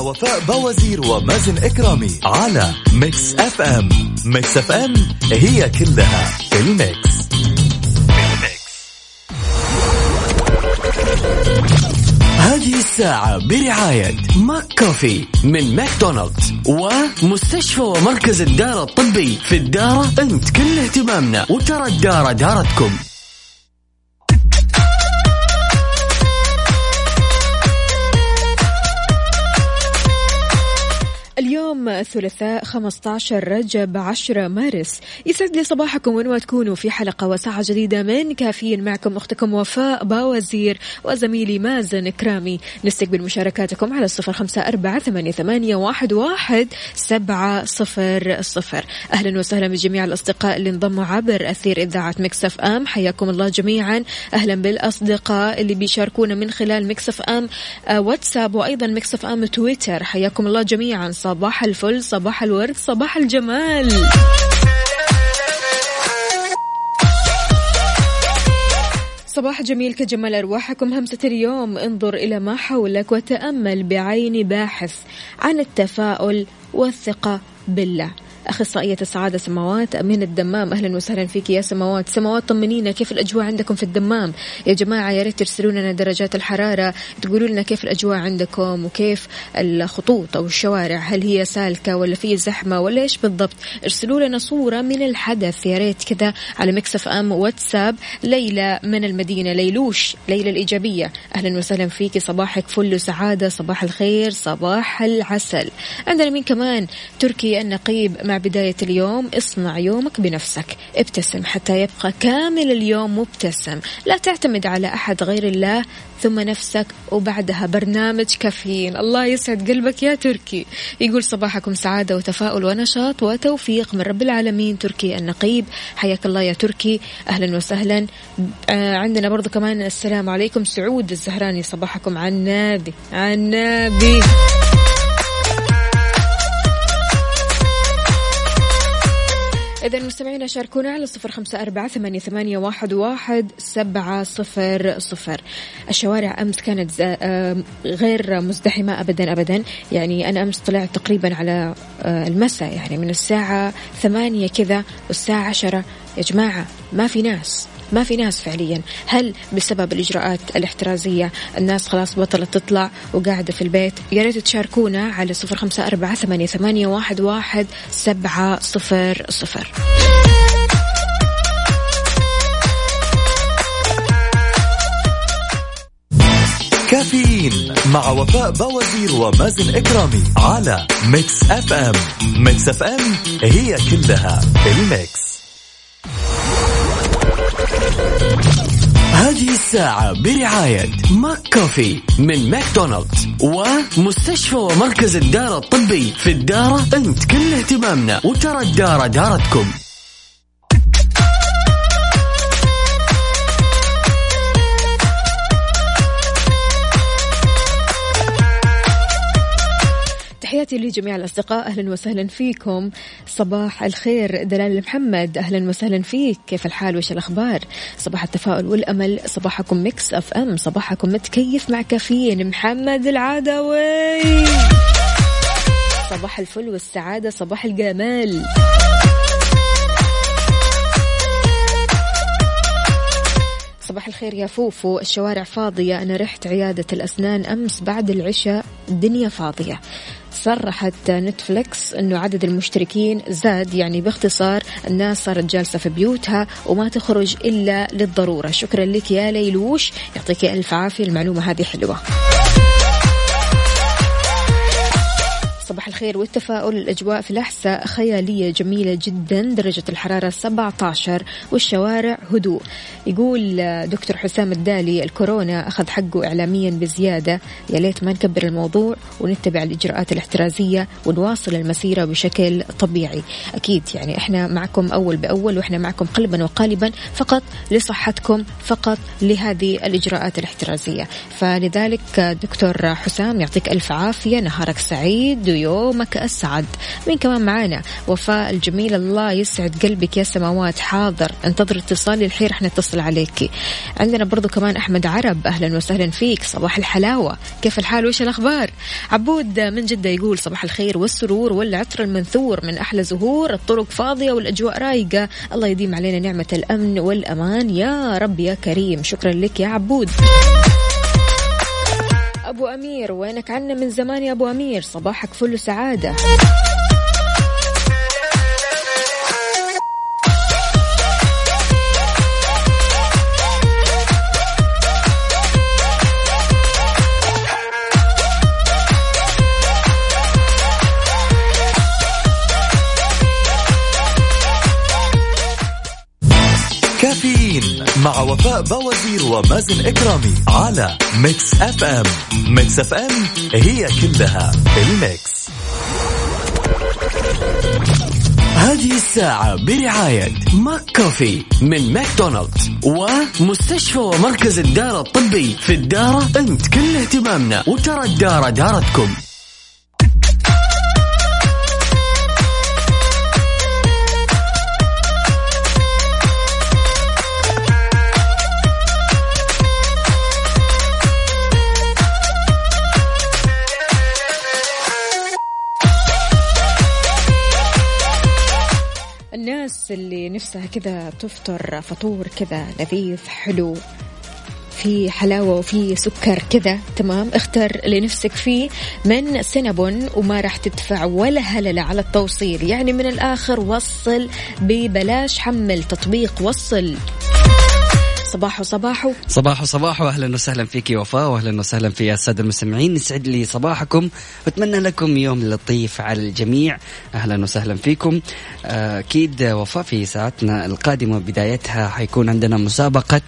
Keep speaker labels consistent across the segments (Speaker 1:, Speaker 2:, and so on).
Speaker 1: وفاء بوازير ومازن إكرامي على Mix FM. Mix FM هي كلها في ال mix. هذه الساعة برعاية McCafé من ماكدونالدز ومستشفى ومركز الدارة الطبي في الدارة انت كل اهتمامنا وترى الدارة دارتكم.
Speaker 2: اليوم الثلاثاء 15 رجب 10 مارس. يسعد لي صباحكم وين ما تكونوا في حلقة وساعة جديدة من كافيين معكم أختكم وفاء باوزير وزميلي مازن كرامي. نستقبل مشاركاتكم على الصفر خمسة أربعة ثمانية واحد واحد سبعة صفر صفر. أهلا وسهلا بجميع الأصدقاء اللي انضموا عبر أثير إذاعة Mix FM. حياكم الله جميعا. أهلا بالأصدقاء اللي بيشاركونا من خلال Mix FM آه، واتساب وأيضا مكسف أم تويتر. حياكم الله جميعا. صباح الفل صباح الورد صباح الجمال. صباح جميل كجمال أرواحكم. همسة اليوم انظر إلى ما حولك وتأمل بعين باحث عن التفاؤل والثقة بالله. أخصائية السعادة سماوات أمين الدمام أهلا وسهلا فيك يا سماوات. سماوات طمنينا كيف الأجواء عندكم في الدمام؟ يا جماعة يا ريت ترسلوا لنا درجات الحرارة تقولوا لنا كيف الأجواء عندكم وكيف الخطوط أو الشوارع هل هي سالكة ولا في زحمة ولا إيش بالضبط؟ ارسلوا لنا صورة من الحدث. يا ريت كذا على مكسف أم واتساب ليلى من المدينة ليلوش ليلى الإيجابية. أهلا وسهلا فيك صباحك فل وسعادة صباح الخير صباح العسل. عندنا مين كمان؟ تركي النقيب مع بداية اليوم اصنع يومك بنفسك. ابتسم حتى يبقى كامل اليوم مبتسم. لا تعتمد على أحد غير الله ثم نفسك وبعدها برنامج كافيين. الله يسعد قلبك يا تركي. يقول صباحكم سعادة وتفاؤل ونشاط وتوفيق من رب العالمين. تركي النقيب. حياك الله يا تركي. أهلا وسهلا. آه عندنا برضو كمان السلام عليكم. سعود الزهراني صباحكم عنابي عنابي إذا مستمعينا شاركونا على صفر خمسة أربعة ثمانية, ثمانية واحد, واحد سبعة صفر صفر. الشوارع أمس كانت غير مزدحمة أبدا أبدا. يعني أنا أمس طلعت تقريبا على المساء يعني من الساعة ثمانية كذا والساعة عشرة. يا جماعة ما في ناس. ما في ناس فعليا. هل بسبب الإجراءات الاحترازية الناس خلاص بطلت تطلع وقاعدة في البيت؟ يا ريت تشاركونا على صفر خمسة أربعة ثمانية, واحد سبعة صفر صفر.
Speaker 1: كافيين مع وفاء بوازير ومازن إكرامي على Mix FM. Mix FM هي كلها ال mix. هذه الساعة برعاية McCafé من ماكدونالدز ومستشفى ومركز الدارة الطبي في الدارة أنت. كل اهتمامنا وترى الدارة دارتكم.
Speaker 2: تحياتي لجميع الأصدقاء. أهلا وسهلا فيكم. صباح الخير دلال محمد. أهلا وسهلا فيك. كيف الحال؟ وش الأخبار؟ صباح التفاؤل والأمل. صباحكم Mix FM. صباحكم متكيف مع كافيين. محمد العدوي. صباح الفل والسعادة. صباح الجمال. صباح الخير يا فوفو. الشوارع فاضية. أنا رحت عيادة الأسنان أمس بعد العشاء. الدنيا فاضية. صرحت نتفليكس أنه عدد المشتركين زاد يعني باختصار الناس صارت جالسة في بيوتها وما تخرج إلا للضرورة. شكرا لك يا ليلوش يعطيك ألف عافية المعلومة هذه حلوة. صباح الخير والتفاؤل. الأجواء في الأحساء خيالية جميلة جدا درجة الحرارة 17 والشوارع هدوء. يقول دكتور حسام الدالي الكورونا أخذ حقه إعلاميا بزيادة. يا ليت ما نكبر الموضوع ونتبع الإجراءات الاحترازية ونواصل المسيرة بشكل طبيعي. أكيد يعني إحنا معكم أول بأول وإحنا معكم قلبا وقالبا فقط لصحتكم فقط لهذه الإجراءات الاحترازية. فلذلك دكتور حسام يعطيك ألف عافية. نهارك سعيد. ويومك أسعد. مين كمان معانا وفاء الجميل الله يسعد قلبك يا سماوات. حاضر انتظر اتصالي الحين رح نتصل عليك. عندنا برضو كمان أحمد عرب أهلا وسهلا فيك. صباح الحلاوة. كيف الحال؟ وش الأخبار؟ عبود من جدة يقول صباح الخير. والسرور والعطر المنثور من أحلى زهور. الطرق فاضية والأجواء رايقة. الله يديم علينا نعمة الأمن والأمان. يا رب يا كريم. شكرا لك يا عبود. أبو أمير؟ وينك عنا من زمان يا أبو أمير؟ صباحك فل سعادة.
Speaker 3: مع وفاء بوازير ومازن إكرامي على Mix FM Mix FM هي كلها ال Mix.
Speaker 1: هذه الساعة برعاية McCoffee من ماكدونالدز ومستشفى ومركز الدارة الطبي في الدارة أنت كل اهتمامنا وترى الدارة دارتكم.
Speaker 2: الناس اللي نفسها كذا تفطر فطور كذا لذيذ حلو في حلاوة وفي سكر كذا تمام؟ اختر اللي نفسك فيه من سينابون وما راح تدفع ولا هللة على التوصيل. يعني من الآخر وصل ببلاش حمل تطبيق وصل. صباحو صباحو
Speaker 4: صباح صباح واهلا وسهلا فيك يا وفاء واهلا وسهلا في الساده المستمعين. يسعد لي صباحكم. واتمنى لكم يوم لطيف على الجميع. أهلا وسهلا فيكم. آه، أكيد وفاء في ساعتنا القادمة بدايتها حيكون عندنا مسابقة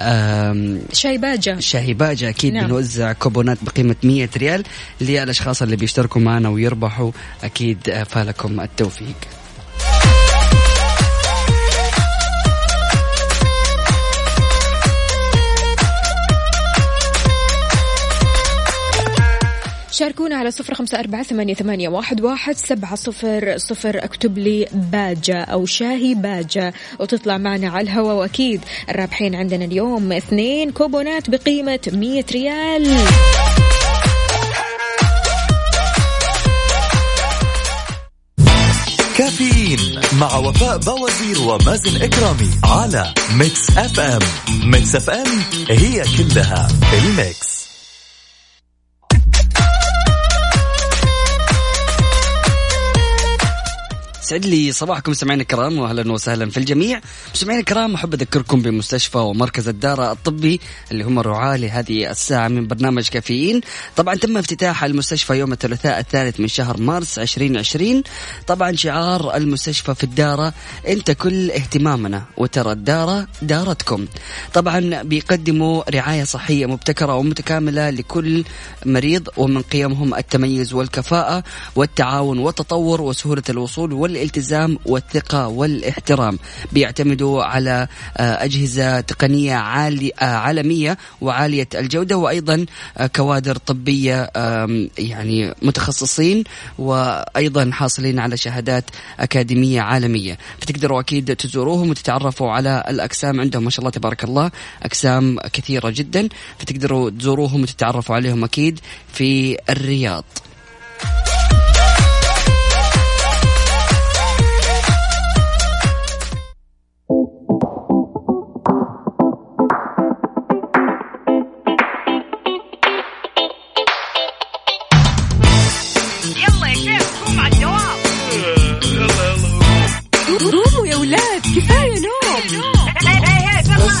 Speaker 4: آم،
Speaker 2: شاي باجة.
Speaker 4: شاهي باجة أكيد
Speaker 2: نعم.
Speaker 4: بنوزع كوبونات بقيمة 100 ريال للأشخاص اللي بيشتركوا معنا ويربحوا. أكيد آه، فالكم التوفيق.
Speaker 2: شاركونا على صفر خمسة أربعة ثمانية, ثمانية واحد, واحد سبعة صفر صفر. اكتب لي باجة أو شاهي باجة وتطلع معنا على الهواء. وأكيد الرابحين عندنا اليوم اثنين كوبونات بقيمة مية ريال.
Speaker 3: كافيين مع وفاء بوازير ومازن إكرامي على Mix FM Mix FM هي كلها الميكس.
Speaker 4: سعد لي صباحكم سمعنا الكرام واهلا وسهلا في الجميع. مستمعينا الكرام أحب أذكركم بمستشفى ومركز الدارة الطبي اللي هم الرعاة لهذه الساعة من برنامج كافيين. طبعا تم افتتاح المستشفى يوم الثلاثاء الثالث من شهر مارس 2020 طبعا شعار المستشفى في الدارة انت كل اهتمامنا وترى الدارة دارتكم. طبعا بيقدموا رعاية صحية مبتكرة ومتكاملة لكل مريض ومن قيمهم التميز والكفاءة والتعاون والتطور وسهولة الوصول والالتزام والثقة والاحترام. بيعتمدوا على آه، أجهزة تقنية عالي آه، عالمية وعالية الجودة وأيضا آه، كوادر طبية يعني متخصصين وأيضا حاصلين على شهادات أكاديمية عالمية. فتقدروا أكيد تزوروهم وتتعرفوا على الأقسام عندهم. ما شاء الله تبارك الله أقسام كثيرة جدا. فتقدروا تزوروهم وتتعرفوا عليهم أكيد في الرياض.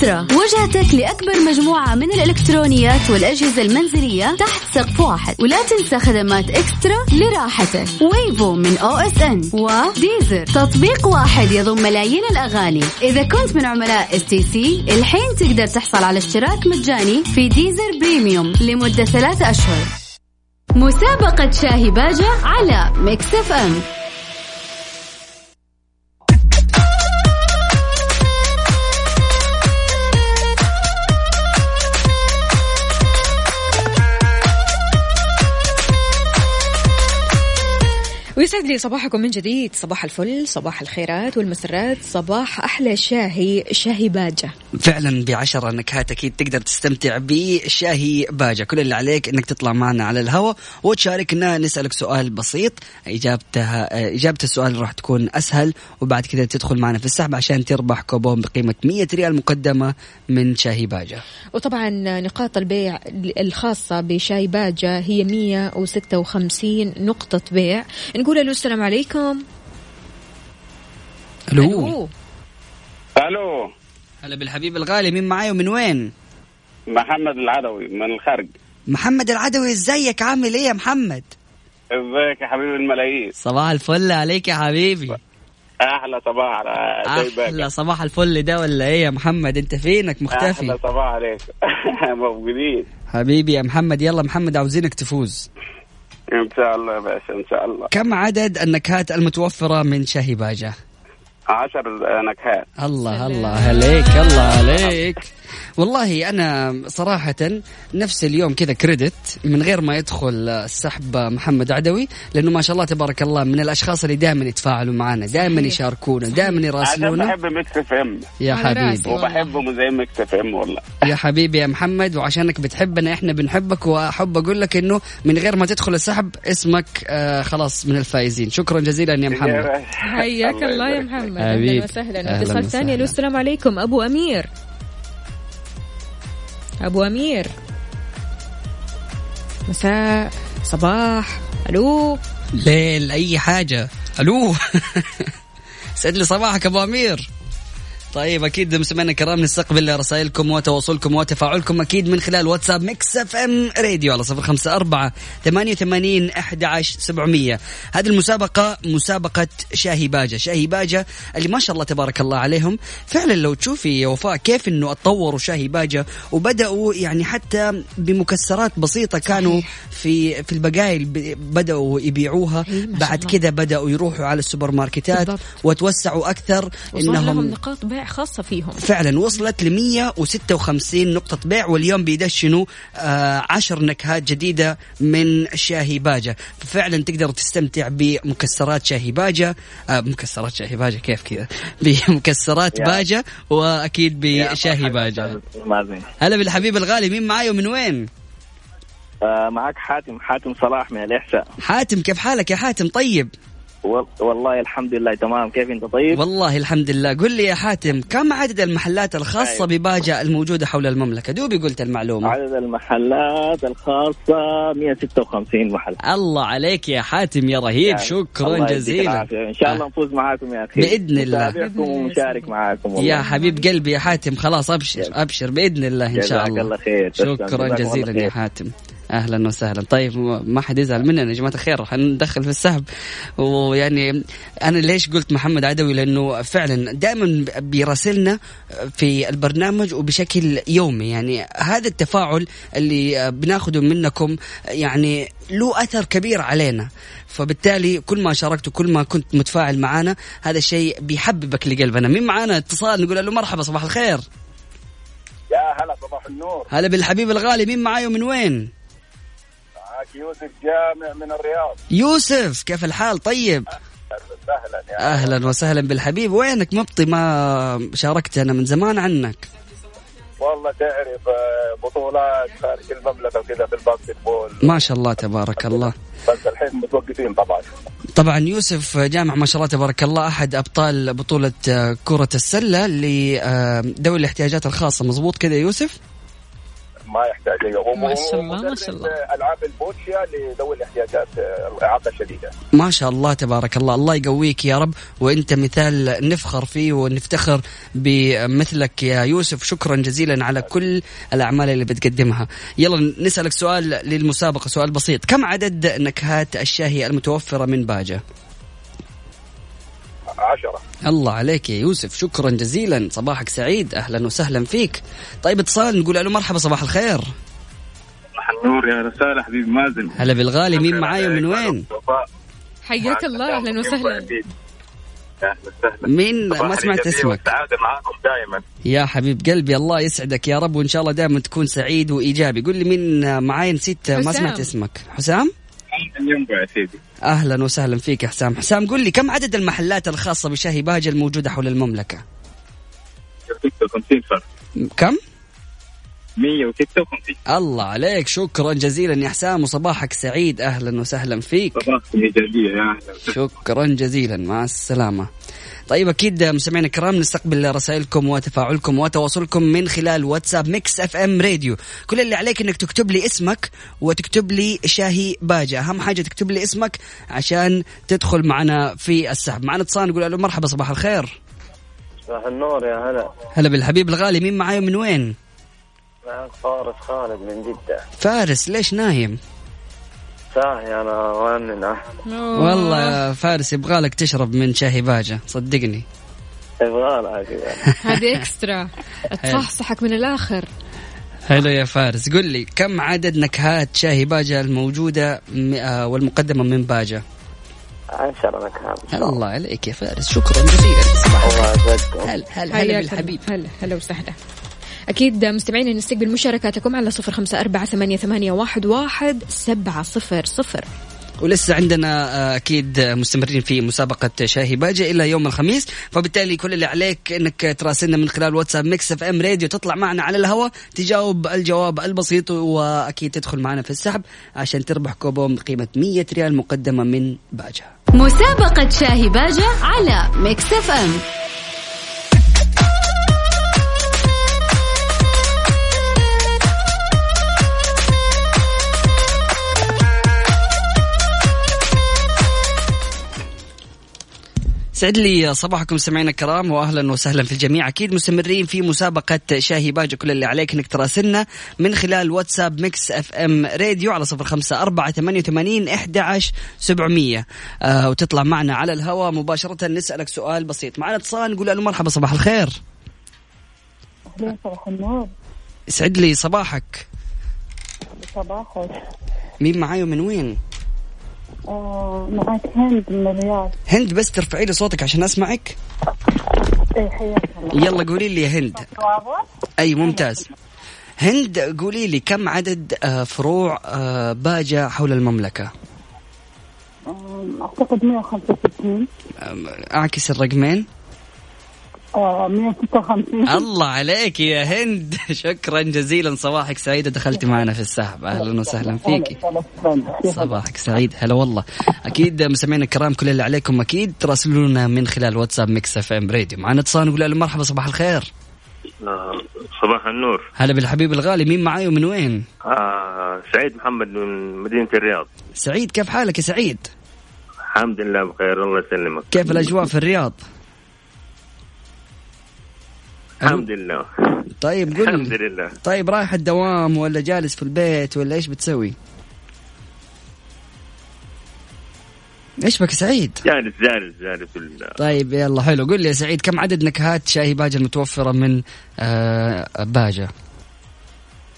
Speaker 5: eXtra وجهتك لأكبر مجموعة من الإلكترونيات والأجهزة المنزلية تحت سقف واحد. ولا تنسى خدمات eXtra لراحتك. WAVO من OSN و Deezer تطبيق واحد يضم ملايين الأغاني. إذا كنت من عملاء STC الحين تقدر تحصل على اشتراك مجاني في Deezer Premium لمدة ثلاثة أشهر. مسابقة شاهي باجة على Mix FM.
Speaker 2: ويسعد لي صباحكم من جديد. صباح الفل صباح الخيرات والمسرات صباح أحلى شاهي شاهي باجة.
Speaker 4: فعلا بعشرة نكهات أكيد تقدر تستمتع بشاهي باجة. كل اللي عليك إنك تطلع معنا على الهواء وتشاركنا نسألك سؤال بسيط. إجابتها إجابة السؤال راح تكون أسهل وبعد كذا تدخل معنا في السحب عشان تربح كوبون بقيمة 100 ريال مقدمة من شاهي باجة.
Speaker 2: وطبعا نقاط البيع الخاصة بشاي باجة هي 156 نقطة بيع. نقول له السلام عليكم.
Speaker 4: ألو.
Speaker 6: ألو.
Speaker 4: هلا بالحبيب الغالي مين معاي ومن وين؟
Speaker 6: محمد العدوي من الخرج.
Speaker 4: محمد العدوي ازيك؟ عامل إيه يا محمد؟
Speaker 6: ازيك يا حبيبي الملايين؟
Speaker 4: صباح الفل عليك يا حبيبي.
Speaker 6: أحلى صباح على.
Speaker 4: أحلى صباح الفل ده ولا إيه يا محمد؟ انت فينك؟ مختفي.
Speaker 6: أحلى صباح عليك. موجودين.
Speaker 4: حبيبي يا محمد يلا محمد عاوزينك تفوز.
Speaker 6: إن شاء الله يا باشا إن شاء الله.
Speaker 4: كم عدد النكهات المتوفرة من شاهي باجة
Speaker 6: عشر نكهات.
Speaker 4: الله الله عليك الله عليك. والله أنا صراحة نفس اليوم كذا قررت من غير ما يدخل السحب محمد عدوي لأنه ما شاء الله تبارك الله من الأشخاص اللي دائما يتفاعلوا معنا دائما يشاركونا دائما يراسلونا.
Speaker 6: بحب Mix FM.
Speaker 4: يا. حبيبي.
Speaker 6: وبحبه زي Mix FM والله.
Speaker 4: يا حبيبي يا محمد وعشانك بتحبنا إحنا بنحبك وأحب أقول لك إنه من غير ما تدخل السحب اسمك آه خلاص من الفائزين. شكرا جزيلا يا محمد.
Speaker 2: حياك الله يا. محمد. أهلا وسهلا. اتصال. ثاني السلام عليكم أبو أمير. أبو أمير. مساء صباح ألو.
Speaker 4: ليل أي حاجة. ألو. سعد لي صباحك أبو أمير. طيب أكيد مستمعينا الكرام نستقبل رسائلكم وتواصلكم وتفاعلكم أكيد من خلال واتساب Mix FM Radio على صفر خمسة أربعة ثمانية وثمانين أحد عشر سبعمية. هذه المسابقة مسابقة شاهي باجة. شاهي باجة اللي ما شاء الله تبارك الله عليهم. فعلا لو تشوفي وفاء كيف إنه أتطوروا شاهي باجة وبدأوا يعني حتى بمكسرات بسيطة كانوا في في البقايل ب- بدأوا يبيعوها.
Speaker 2: إيه،
Speaker 4: بعد. كذا بدأوا يروحوا على السوبر ماركتات
Speaker 2: بالضبط.
Speaker 4: وتوسعوا أكثر
Speaker 2: وصار لهم
Speaker 4: إنهم
Speaker 2: نقاط بيع خاصة فيهم.
Speaker 4: فعلا وصلت ل 156 نقطة بيع واليوم بيدشنوا آه عشر نكهات جديدة من شاهي باجة. ففعلا تقدر تستمتع بمكسرات شاهي باجة آه مكسرات شاهي باجة كيف كذا؟ بمكسرات
Speaker 6: يا.
Speaker 4: باجة وأكيد بشاهي باجة.
Speaker 6: مازن
Speaker 4: هلا بالحبيب الغالي مين معاي ومن وين؟
Speaker 6: آه معك حاتم حاتم صلاح من الإحساء
Speaker 4: حاتم كيف حالك يا حاتم طيب
Speaker 6: وال- والله الحمد لله تمام كيف أنت طيب؟
Speaker 4: والله الحمد لله قل لي يا حاتم كم عدد المحلات الخاصة
Speaker 6: أيوة.
Speaker 4: بباجة الموجودة حول المملكة دوبي قلت المعلومة
Speaker 6: عدد المحلات الخاصة 156 محل
Speaker 4: الله عليك يا حاتم يا رهيب
Speaker 6: يعني
Speaker 4: شكرا جزيلا
Speaker 6: العافية. إن شاء الله
Speaker 4: آه.
Speaker 6: نفوز معاكم يا أخي
Speaker 4: بإذن الله.
Speaker 6: متابعكم. ومشارك معاكم والله
Speaker 4: يا حبيب قلبي يا حاتم خلاص
Speaker 6: أبشر.
Speaker 4: أبشر بإذن الله إن شاء
Speaker 6: جزاك
Speaker 4: الله
Speaker 6: الله خير.
Speaker 4: شكرا جزيلا
Speaker 6: خير.
Speaker 4: يا حاتم أهلا وسهلا. طيب ما حد يزعل مننا يا جماعة الخير حندخل في السحب. ويعني أنا ليش قلت محمد عدوي؟ لأنه فعلا دائما بيراسلنا في البرنامج وبشكل يومي. يعني هذا التفاعل اللي بناخده منكم يعني له أثر كبير علينا. فبالتالي كل ما شاركت وكل ما كنت متفاعل معانا هذا الشيء بيحببك لقلبنا. مين معانا؟ اتصال نقول له مرحبا صباح الخير.
Speaker 6: يا هلا صباح النور.
Speaker 4: هلا بالحبيب الغالي. مين معاي ومن وين؟
Speaker 6: يوسف جامع من الرياض.
Speaker 4: يوسف كيف الحال؟ طيب.
Speaker 6: سهلا يا
Speaker 4: أهلا. وسهلا بالحبيب. وينك مبطي؟ ما شاركتنا من زمان عنك.
Speaker 6: والله تعرف آه، بطولات خارج المملكة وكذا في ال basketball.
Speaker 4: ما شاء الله تبارك الله.
Speaker 6: بس الحين متوقفين طبعا.
Speaker 4: طبعا يوسف جامع ما شاء الله تبارك الله أحد أبطال بطولة آه، كرة السلة لذوي الاحتياجات الخاصة. مزبوط كذا يوسف؟
Speaker 6: ما يحتاج أي-
Speaker 2: ما شاء الله، ما شاء الله.
Speaker 6: ألعاب البوتشيا لذوي الاحتياجات آه، الاعاقه الشديده
Speaker 4: ما شاء الله تبارك الله. الله يقويك يا رب. وأنت مثال نفخر فيه ونفتخر بمثلك يا يوسف. شكرا جزيلا على كل الأعمال اللي بتقدمها. يلا نسألك سؤال للمسابقة. سؤال بسيط. كم عدد نكهات الشاهي المتوفرة من باجة؟
Speaker 6: عشرة.
Speaker 4: الله عليك يا يوسف شكرا جزيلا. صباحك سعيد أهلا وسهلا فيك. طيب اتصال نقول له مرحبا صباح الخير.
Speaker 6: صباح النور يا رسالة حبيبي مازن.
Speaker 4: هلا بالغالي مين معايا من وين؟
Speaker 2: حياك الله أهلا وسهلا.
Speaker 4: مين؟ ما سمعت اسمك.
Speaker 6: معاكم دائما
Speaker 4: يا حبيب قلبي الله يسعدك يا رب وإن شاء الله دائما تكون سعيد وإيجابي. قول لي مين معاي؟ نسيت ما. سمعت اسمك. حسام؟
Speaker 6: ينبع يا سيدي.
Speaker 4: أهلا وسهلا فيك يا حسام. حسام قول لي كم عدد المحلات الخاصة بشاهي باجة الموجودة حول المملكة؟
Speaker 6: 56 فرق
Speaker 4: كم؟
Speaker 6: 156
Speaker 4: الله عليك شكرا جزيلا يا حسام وصباحك سعيد. أهلا وسهلا فيك.
Speaker 6: صباحكم ايجابية يا أهلا.
Speaker 4: شكرا جزيلا مع السلامة. طيب أكيد مستمعينا الكرام نستقبل رسائلكم وتفاعلكم وتواصلكم من خلال واتساب Mix FM Radio. كل اللي عليك إنك تكتب لي اسمك وتكتب لي شاهي باجة. أهم حاجة تكتب لي اسمك عشان تدخل معنا في السحب. معنا اتصال نقول له مرحبا صباح الخير.
Speaker 7: صباح النور يا هلا.
Speaker 4: هلا بالحبيب الغالي مين معاي من وين؟
Speaker 7: معك فارس خالد من جدة.
Speaker 4: فارس ليش نايم؟
Speaker 7: أنا وأننا
Speaker 4: والله يا فارس يبغالك تشرب من شاهي باجة. صدقني.
Speaker 7: يبغى لها
Speaker 2: هذه اكسترا تصحصحك من الآخر.
Speaker 4: حلو يا فارس. قل لي كم عدد نكهات شاهي باجة الموجودة آه، والمقدمة من باجة؟
Speaker 7: عشرة نكهات.
Speaker 4: الله عليك يا فارس. شكرا جزيلا.
Speaker 7: الله يسعدكم.
Speaker 4: هل هل هلا
Speaker 2: حياك
Speaker 4: بالحبيب.
Speaker 2: هلا هلا وسهلا. أكيد مستمعين نستقبل مشاركاتكم على صفر خمسة أربعة ثمانية, ثمانية واحد, واحد سبعة صفر صفر.
Speaker 4: ولسه عندنا آه، أكيد مستمرين في مسابقة شاهي باجة إلى يوم الخميس. فبالتالي كل اللي عليك إنك تراسلنا من خلال واتساب Mix FM Radio تطلع معنا على الهواء تجاوب الجواب البسيط وأكيد تدخل معنا في السحب عشان تربح كوبون بقيمة 100 ريال مقدمة من باجة.
Speaker 5: مسابقة شاهي باجة على Mix FM.
Speaker 4: سعد لي صباحكم سمعنا الكرام واهلا وسهلا في الجميع. أكيد مستمرين في مسابقة شاهي باجة كل اللي عليك إنك تراسلنا من خلال واتساب Mix FM Radio على صفر خمسة أربعة ثمانية وثمانين إحدى عشر سبعمية. آه وتطلع معنا على الهواء مباشرة نسألك سؤال بسيط. معنا اتصال نقول له مرحبا صباح الخير.
Speaker 8: صباح النور.
Speaker 4: يسعد لي صباحك.
Speaker 8: صباحك.
Speaker 4: مين معاي ومن وين؟
Speaker 8: معك هند من الرياض.
Speaker 4: هند بس ترفعي لي صوتك عشان أسمعك.
Speaker 8: اي حياك الله.
Speaker 4: يلا قولي لي يا هند؟ أي ممتاز. هند قولي لي كم عدد آه، فروع آه، باجة حول المملكة؟
Speaker 8: أعتقد 165
Speaker 4: آم، أعكس الرقمين.
Speaker 8: آه 156
Speaker 4: الله عليك يا هند. شكرا جزيلا. صباحك سعيد. دخلتي معنا في السحب. أهلا وسهلا فيك. صباحك سعيد. هلا والله. أكيد مستمعينا الكرام كل اللي عليكم أكيد تراسلونا من خلال واتساب Mix FM Radio. معنا اتصال نقول له مرحبا صباح الخير.
Speaker 9: صباح النور.
Speaker 4: هلا بالحبيب الغالي. مين معاي ومن وين؟
Speaker 9: آه سعيد محمد من مدينة الرياض.
Speaker 4: سعيد كيف حالك يا سعيد؟
Speaker 9: الحمد لله بخير الله يسلمك.
Speaker 4: كيف الأجواء في الرياض؟
Speaker 9: الحمد لله.
Speaker 4: طيب قل
Speaker 9: الحمد لله.
Speaker 4: طيب رايح الدوام ولا جالس في البيت ولا إيش بتسوي؟ إيش بك سعيد؟
Speaker 9: جالس جالس جالس
Speaker 4: طيب يلا حلو. قل لي يا سعيد كم عدد نكهات شاهي باجة المتوفرة من آه باجة؟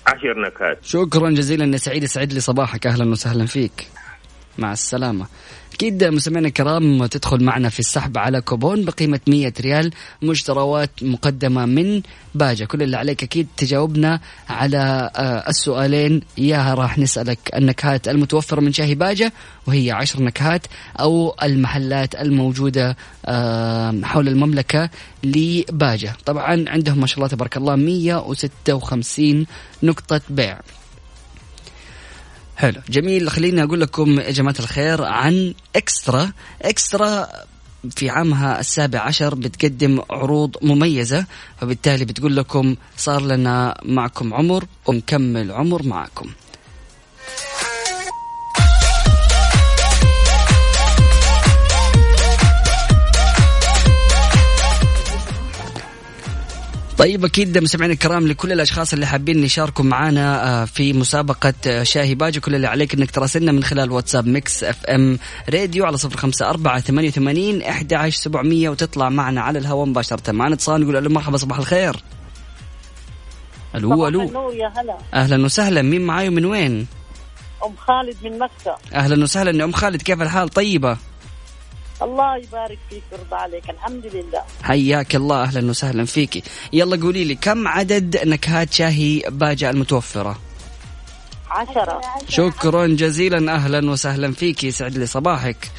Speaker 9: عشر نكهات.
Speaker 4: شكرا جزيلا يا سعيد يسعد لي صباحك. أهلا وسهلا فيك. مع السلامة. أكيد مستمعينا الكرام تدخل معنا في السحب على كوبون بقيمة 100 ريال مشتروات مقدمة من باجة كل اللي عليك أكيد تجاوبنا على آه، السؤالين. إياها راح نسألك النكهات المتوفرة من شاهي باجة وهي عشر نكهات أو المحلات الموجودة آه، حول المملكة لباجة طبعا عندهم ما شاء الله تبارك الله 156 نقطة بيع. حلو. جميل خليني أقول لكم يا جماعة الخير عن إكسترا. إكسترا في عامها السابع عشر بتقدم عروض مميزة فبالتالي بتقول لكم صار لنا معكم عمر ونكمل عمر معكم. طيب أكيد مستمعينا الكرام لكل الأشخاص اللي حابين يشاركوا معنا آه، في مسابقة آه، شاهي باجة كل اللي عليك إنك تراسلنا من خلال واتساب Mix FM Radio على صفر خمسة أربعة ثمانية وثمانين إحدى عشر سبعمئه وتطلع معنا على الهواء مباشرة. معنا اتصال نقول ألو مرحبا صباح الخير. ألو ألو.
Speaker 10: النور يا هلا.
Speaker 4: أهلا وسهلا. مين معاي ومن وين؟
Speaker 10: أم خالد من مكة.
Speaker 4: أهلا وسهلا. يا أم خالد كيف الحال؟ طيبة.
Speaker 10: الله يبارك فيك ويرضى عليك. الحمد لله.
Speaker 4: حياك الله. أهلا وسهلا فيكي يلا قولي لي كم عدد نكهات شاهي باجة المتوفرة؟
Speaker 10: عشرة.
Speaker 4: شكرا جزيلا. أهلا وسهلا فيكي يسعد لي صباحك.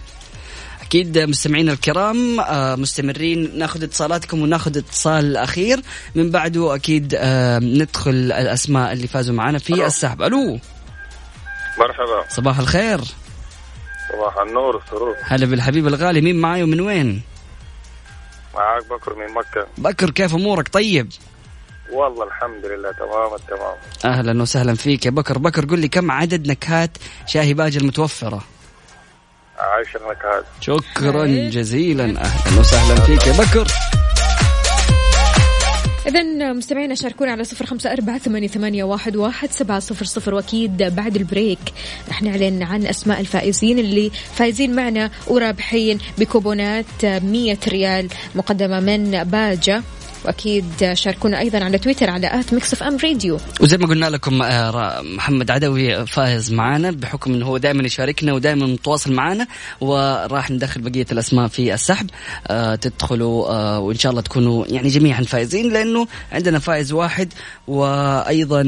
Speaker 4: أكيد مستمعينا الكرام آه، مستمرين ناخذ اتصالاتكم وناخذ اتصال أخير. من بعده أكيد آه، ندخل الأسماء اللي فازوا معنا في السحب. ألو.
Speaker 6: مرحبا.
Speaker 4: صباح الخير.
Speaker 6: صباح النور والسرور
Speaker 4: هلا بالحبيب الغالي مين معاي ومن وين؟
Speaker 6: معاك بكر من مكة.
Speaker 4: بكر كيف أمورك؟ طيب.
Speaker 6: والله الحمد لله تمام التمام
Speaker 4: أهلا وسهلا فيك يا بكر. بكر قل لي كم عدد نكهات شاهي باجة المتوفرة؟
Speaker 6: عايش النكهات
Speaker 4: شكرا جزيلا. أهلا وسهلا فيك يا بكر.
Speaker 2: إذا مستمعينا شاركونا على صفر خمسة أربعة ثمانية, ثمانية واحد, واحد سبعة صفر صفر. وأكيد بعد البريك رح نعلن عن أسماء الفائزين اللي فايزين معنا ورابحين بكوبونات 100 ريال مقدمة من باجة واكيد شاركونا أيضا على تويتر على at Mix FM Radio.
Speaker 4: وزي ما قلنا لكم آه، محمد عدوي فايز معنا بحكم إنه هو دائما يشاركنا ودائما متواصل معنا وراح ندخل بقية الأسماء في السحب. آه تدخلوا آه وإن شاء الله تكونوا يعني جميعا فائزين لأنه عندنا فائز واحد وأيضا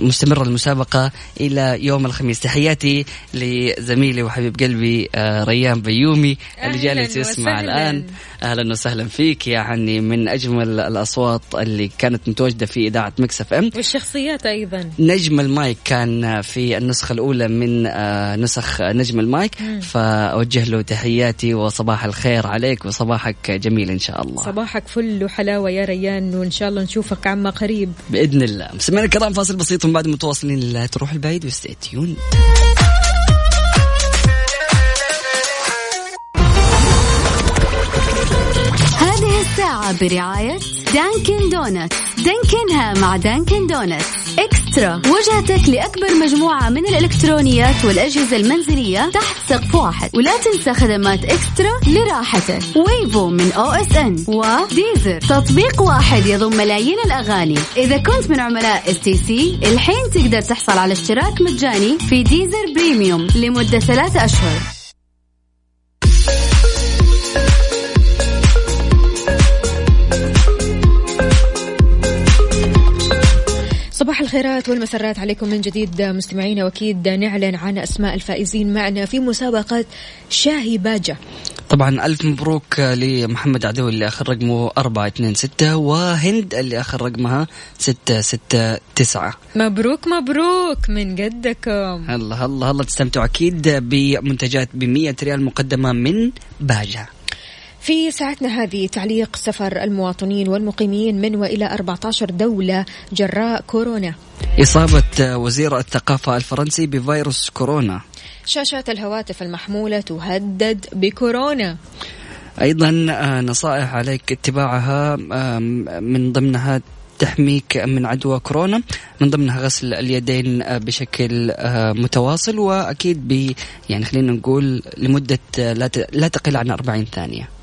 Speaker 4: مستمرة المسابقة إلى يوم الخميس. تحياتي لزميلي وحبيب قلبي ريان بيومي اللي جالس يسمع. الآن. أهلا وسهلا فيك يعني من أجمل الأصوات اللي كانت متواجدة في إذاعة Mix FM.
Speaker 2: والشخصيات أيضا.
Speaker 4: نجم المايك كان في النسخة الأولى من آه، نسخ نجم المايك. فأوجه له تحياتي وصباح الخير عليك وصباحك جميل إن شاء الله.
Speaker 2: صباحك فل وحلاوة يا ريان وإن شاء الله نشوفك عما قريب.
Speaker 4: بإذن الله. مستمعينا الكرام فاصل بسيط ومن بعد متواصلين. لا تروحوا بعيد و
Speaker 5: stay tuned برعاية Dunkin' Donuts. دانكنها مع Dunkin' Donuts. eXtra. وجهتك لأكبر مجموعة من الإلكترونيات والأجهزة المنزلية تحت سقف واحد. ولا تنسى خدمات eXtra لراحتك. Wavo من OSN و Deezer تطبيق واحد يضم ملايين الأغاني. إذا كنت من عملاء STC الحين تقدر تحصل على اشتراك مجاني في Deezer Premium لمدة ثلاثة أشهر.
Speaker 2: صباح الخيرات والمسرات عليكم من جديد مستمعينا وأكيد نعلن عن أسماء الفائزين معنا في مسابقة شاهي باجة.
Speaker 4: طبعا ألف مبروك لمحمد عدوي اللي آخر رقمه أربعة اثنين ستة وهند اللي آخر رقمها ستة ستة تسعة.
Speaker 2: مبروك مبروك من قدكم
Speaker 4: الله الله الله تستمتعوا أكيد بمنتجات بمية ريال مقدمة من باجة.
Speaker 2: في ساعتنا هذه تعليق سفر المواطنين والمقيمين من وإلى 14 دولة جراء كورونا.
Speaker 4: إصابة وزير الثقافة الفرنسي بفيروس كورونا.
Speaker 2: شاشات الهواتف المحمولة تهدد بكورونا.
Speaker 4: أيضا آه، نصائح عليك اتباعها آم، من ضمنها تحميك من عدوى كورونا من ضمنها غسل اليدين آه، بشكل آه، متواصل وأكيد ب يعني خلينا نقول لمدة آه، لا تقل عن 40 ثانية.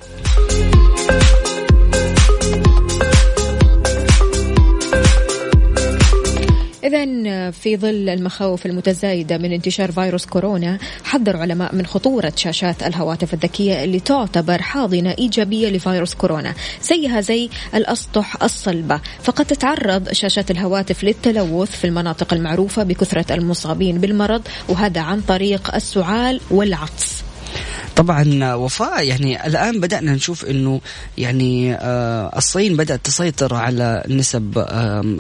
Speaker 2: إذا في ظل المخاوف المتزايدة من انتشار فيروس كورونا حذر علماء من خطورة شاشات الهواتف الذكية اللي تعتبر حاضنة إيجابية لفيروس كورونا زيها زي الأسطح الصلبة. فقد تتعرض شاشات الهواتف للتلوث في المناطق المعروفة بكثرة المصابين بالمرض وهذا عن طريق السعال والعطس.
Speaker 4: طبعا وفاء يعني الآن بدأنا نشوف إنه يعني آه الصين بدأت تسيطر على نسب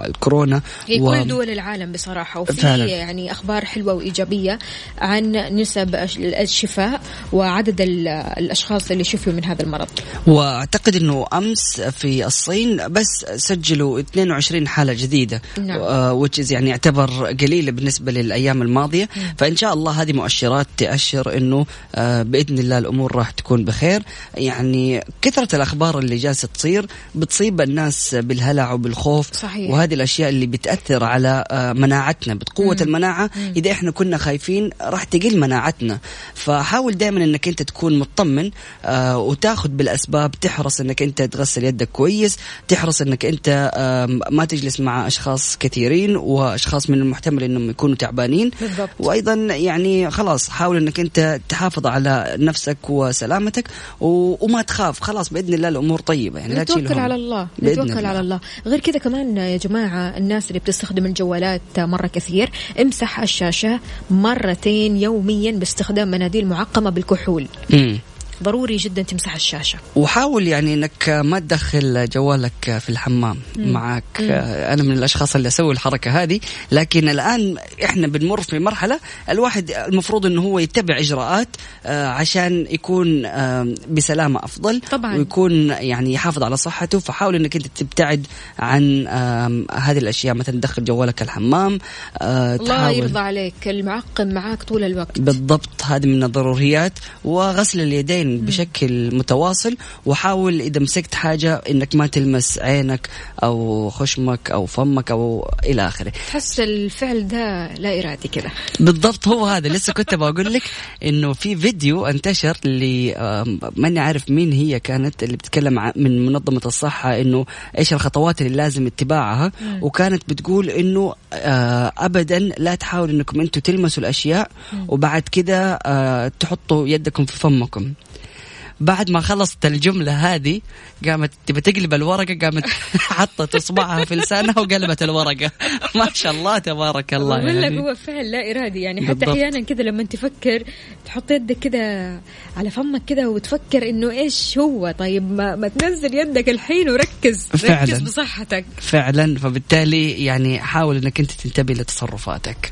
Speaker 4: الكورونا
Speaker 2: في و... كل دول العالم بصراحة وفي فعلا. يعني أخبار حلوة وإيجابية عن نسب الشفاء وعدد الأشخاص اللي شفوا من هذا المرض
Speaker 4: وأعتقد إنه أمس في الصين بس سجلوا 22 حالة جديدة نعم. آه يعني يعتبر قليله بالنسبة للأيام الماضية. فإن شاء الله هذه مؤشرات تأشر إنه آه بإذن الله الأمور راح تكون بخير يعني كثرة الأخبار اللي جالسة تصير بتصيب الناس بالهلع وبالخوف
Speaker 2: صحيح.
Speaker 4: وهذه الأشياء اللي بتأثر على آه، مناعتنا بقوة مم. المناعة مم. إذا إحنا كنا خايفين راح تقل مناعتنا فحاول دائما إنك أنت تكون مطمن آه وتاخذ بالأسباب تحرص إنك أنت تغسل يدك كويس تحرص إنك أنت آه ما تجلس مع أشخاص كثيرين وأشخاص من المحتمل إنهم يكونوا تعبانين
Speaker 2: بالضبط.
Speaker 4: وأيضا يعني خلاص حاول إنك أنت تحافظ على نفسك وسلامتك و... وما تخاف. خلاص بإذن الله الأمور طيبة. يعني لا
Speaker 2: نتوكل على الله. نتوكل على الله. غير كذا كمان يا جماعة الناس اللي بتستخدم الجوالات مرة كثير امسح الشاشة مرتين يوميا باستخدام مناديل معقمة بالكحول.
Speaker 4: مم.
Speaker 2: ضروري جدا تمسح الشاشة.
Speaker 4: وحاول يعني إنك ما تدخل جوالك في الحمام مم. معك. مم. أنا من الأشخاص اللي أسوي الحركة هذه لكن الآن إحنا بنمر في مرحلة الواحد المفروض إنه هو يتبع إجراءات آه، عشان يكون بسلامة أفضل
Speaker 2: طبعا.
Speaker 4: ويكون يعني يحافظ على صحته. فحاول إنك أنت تبتعد عن هذه الأشياء مثلا تدخل جوالك الحمام
Speaker 2: آه، الله يرضى عليك المعقم معاك طول الوقت.
Speaker 4: بالضبط هذه من الضروريات. وغسل اليدين بشكل متواصل وحاول إذا مسكت حاجة إنك ما تلمس عينك أو خشمك أو فمك أو إلى آخره.
Speaker 2: تحس الفعل ده لا إرادي كذا
Speaker 4: بالضبط هو هذا لسه كنت بقول لك إنه في فيديو انتشر اللي ماني عارف مين هي كانت اللي بتتكلم من منظمة الصحة إنه إيش الخطوات اللي لازم اتباعها وكانت بتقول إنه آه، ابدا لا تحاولوا إنكم أنتم تلمسوا الأشياء وبعد كذا آه، تحطوا يدكم في فمكم. بعد ما خلصت الجملة هذه قامت تبى تقلب الورقة قامت حطت إصبعها في لسانها وقلبت الورقة. ما شاء الله تبارك الله
Speaker 2: يعني لك هو فعل لا إرادي. يعني حتى أحيانا كذا لما تفكر تحط يدك كذا على فمك كذا وتفكر إنه إيش هو؟ طيب ما, ما تنزل يدك الحين وركز فعلا. ركز بصحتك.
Speaker 4: فعلا. فبالتالي يعني حاول إنك أنت تنتبه لتصرفاتك.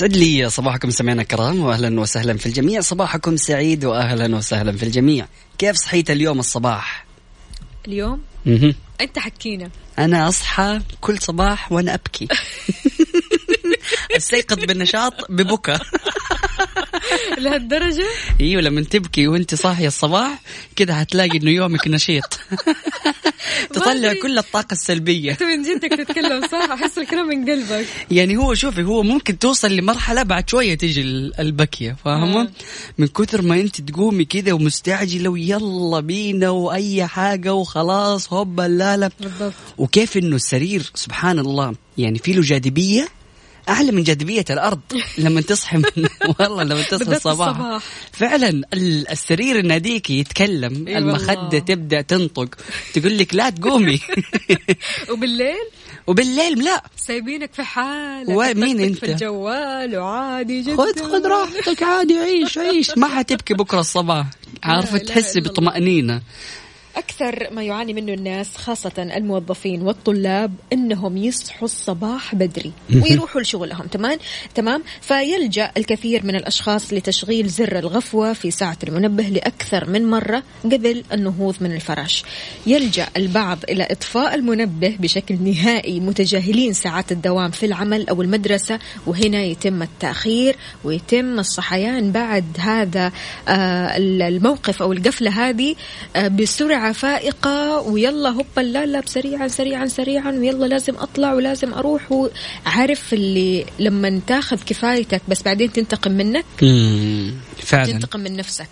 Speaker 4: يسعد لي صباحكم سمعنا الكرام واهلا وسهلا في الجميع. صباحكم سعيد واهلا وسهلا في الجميع. كيف صحيت اليوم الصباح؟
Speaker 2: اليوم؟
Speaker 4: مه.
Speaker 2: أنت حكينا.
Speaker 4: أنا أصحى كل صباح وأنا أبكي. أستيقظ بالنشاط ببكى
Speaker 2: لهالدرجة؟
Speaker 4: إيوه لما تبكي وأنت صاحية الصباح كذا هتلاقي إنه يومك نشيط تطلع. كل الطاقة السلبية
Speaker 2: انت من جدك تتكلم صح أحس الكلام من قلبك
Speaker 4: يعني هو شوفي هو ممكن توصل لمرحلة بعد شوية تيجي ال- البكية فاهمة؟
Speaker 2: آه.
Speaker 4: من كثر ما أنت تقومي كذا ومستعجلة ويلا بينا وأي حاجة وخلاص هوبا لا لا
Speaker 2: بالضبط
Speaker 4: وكيف إنه السرير سبحان الله يعني في له جاذبية أعلى من جاذبية الأرض. لما تصحي من والله لما تصحي الصباح. فعلا ال- السرير يناديك يتكلم. المخدة
Speaker 2: والله.
Speaker 4: تبدأ تنطق. تقول لك لا تقومي.
Speaker 2: وبالليل؟
Speaker 4: وبالليل لا.
Speaker 2: سايبينك في حالك.
Speaker 4: وين- مين
Speaker 2: تطقطق
Speaker 4: أنت؟
Speaker 2: في الجوال وعادي جدا.
Speaker 4: خذ خذ راحتك عادي عيش عيش. ما حتبكي بكرة الصباح.
Speaker 2: عارفة؟
Speaker 4: تحسي. بطمأنينة.
Speaker 2: أكثر ما يعاني منه الناس خاصة الموظفين والطلاب إنهم يصحوا الصباح بدري ويروحوا لشغلهم تمام؟ تمام؟ فيلجأ الكثير من الأشخاص لتشغيل زر الغفوة في ساعة المنبه لأكثر من مرة قبل النهوض من الفراش. يلجأ البعض إلى إطفاء المنبه بشكل نهائي متجاهلين ساعات الدوام في العمل أو المدرسة وهنا يتم التأخير ويتم الصحيان بعد هذا آه، الموقف أو القفلة هذه آه، فائقة ويلا هوبا لا لا سريعا سريعا سريعا. ويلا لازم أطلع ولازم أروح. وعارف اللي لما تاخذ كفايتك بس بعدين تنتقم منك؟
Speaker 4: فعلا.
Speaker 2: تنتقم من نفسك.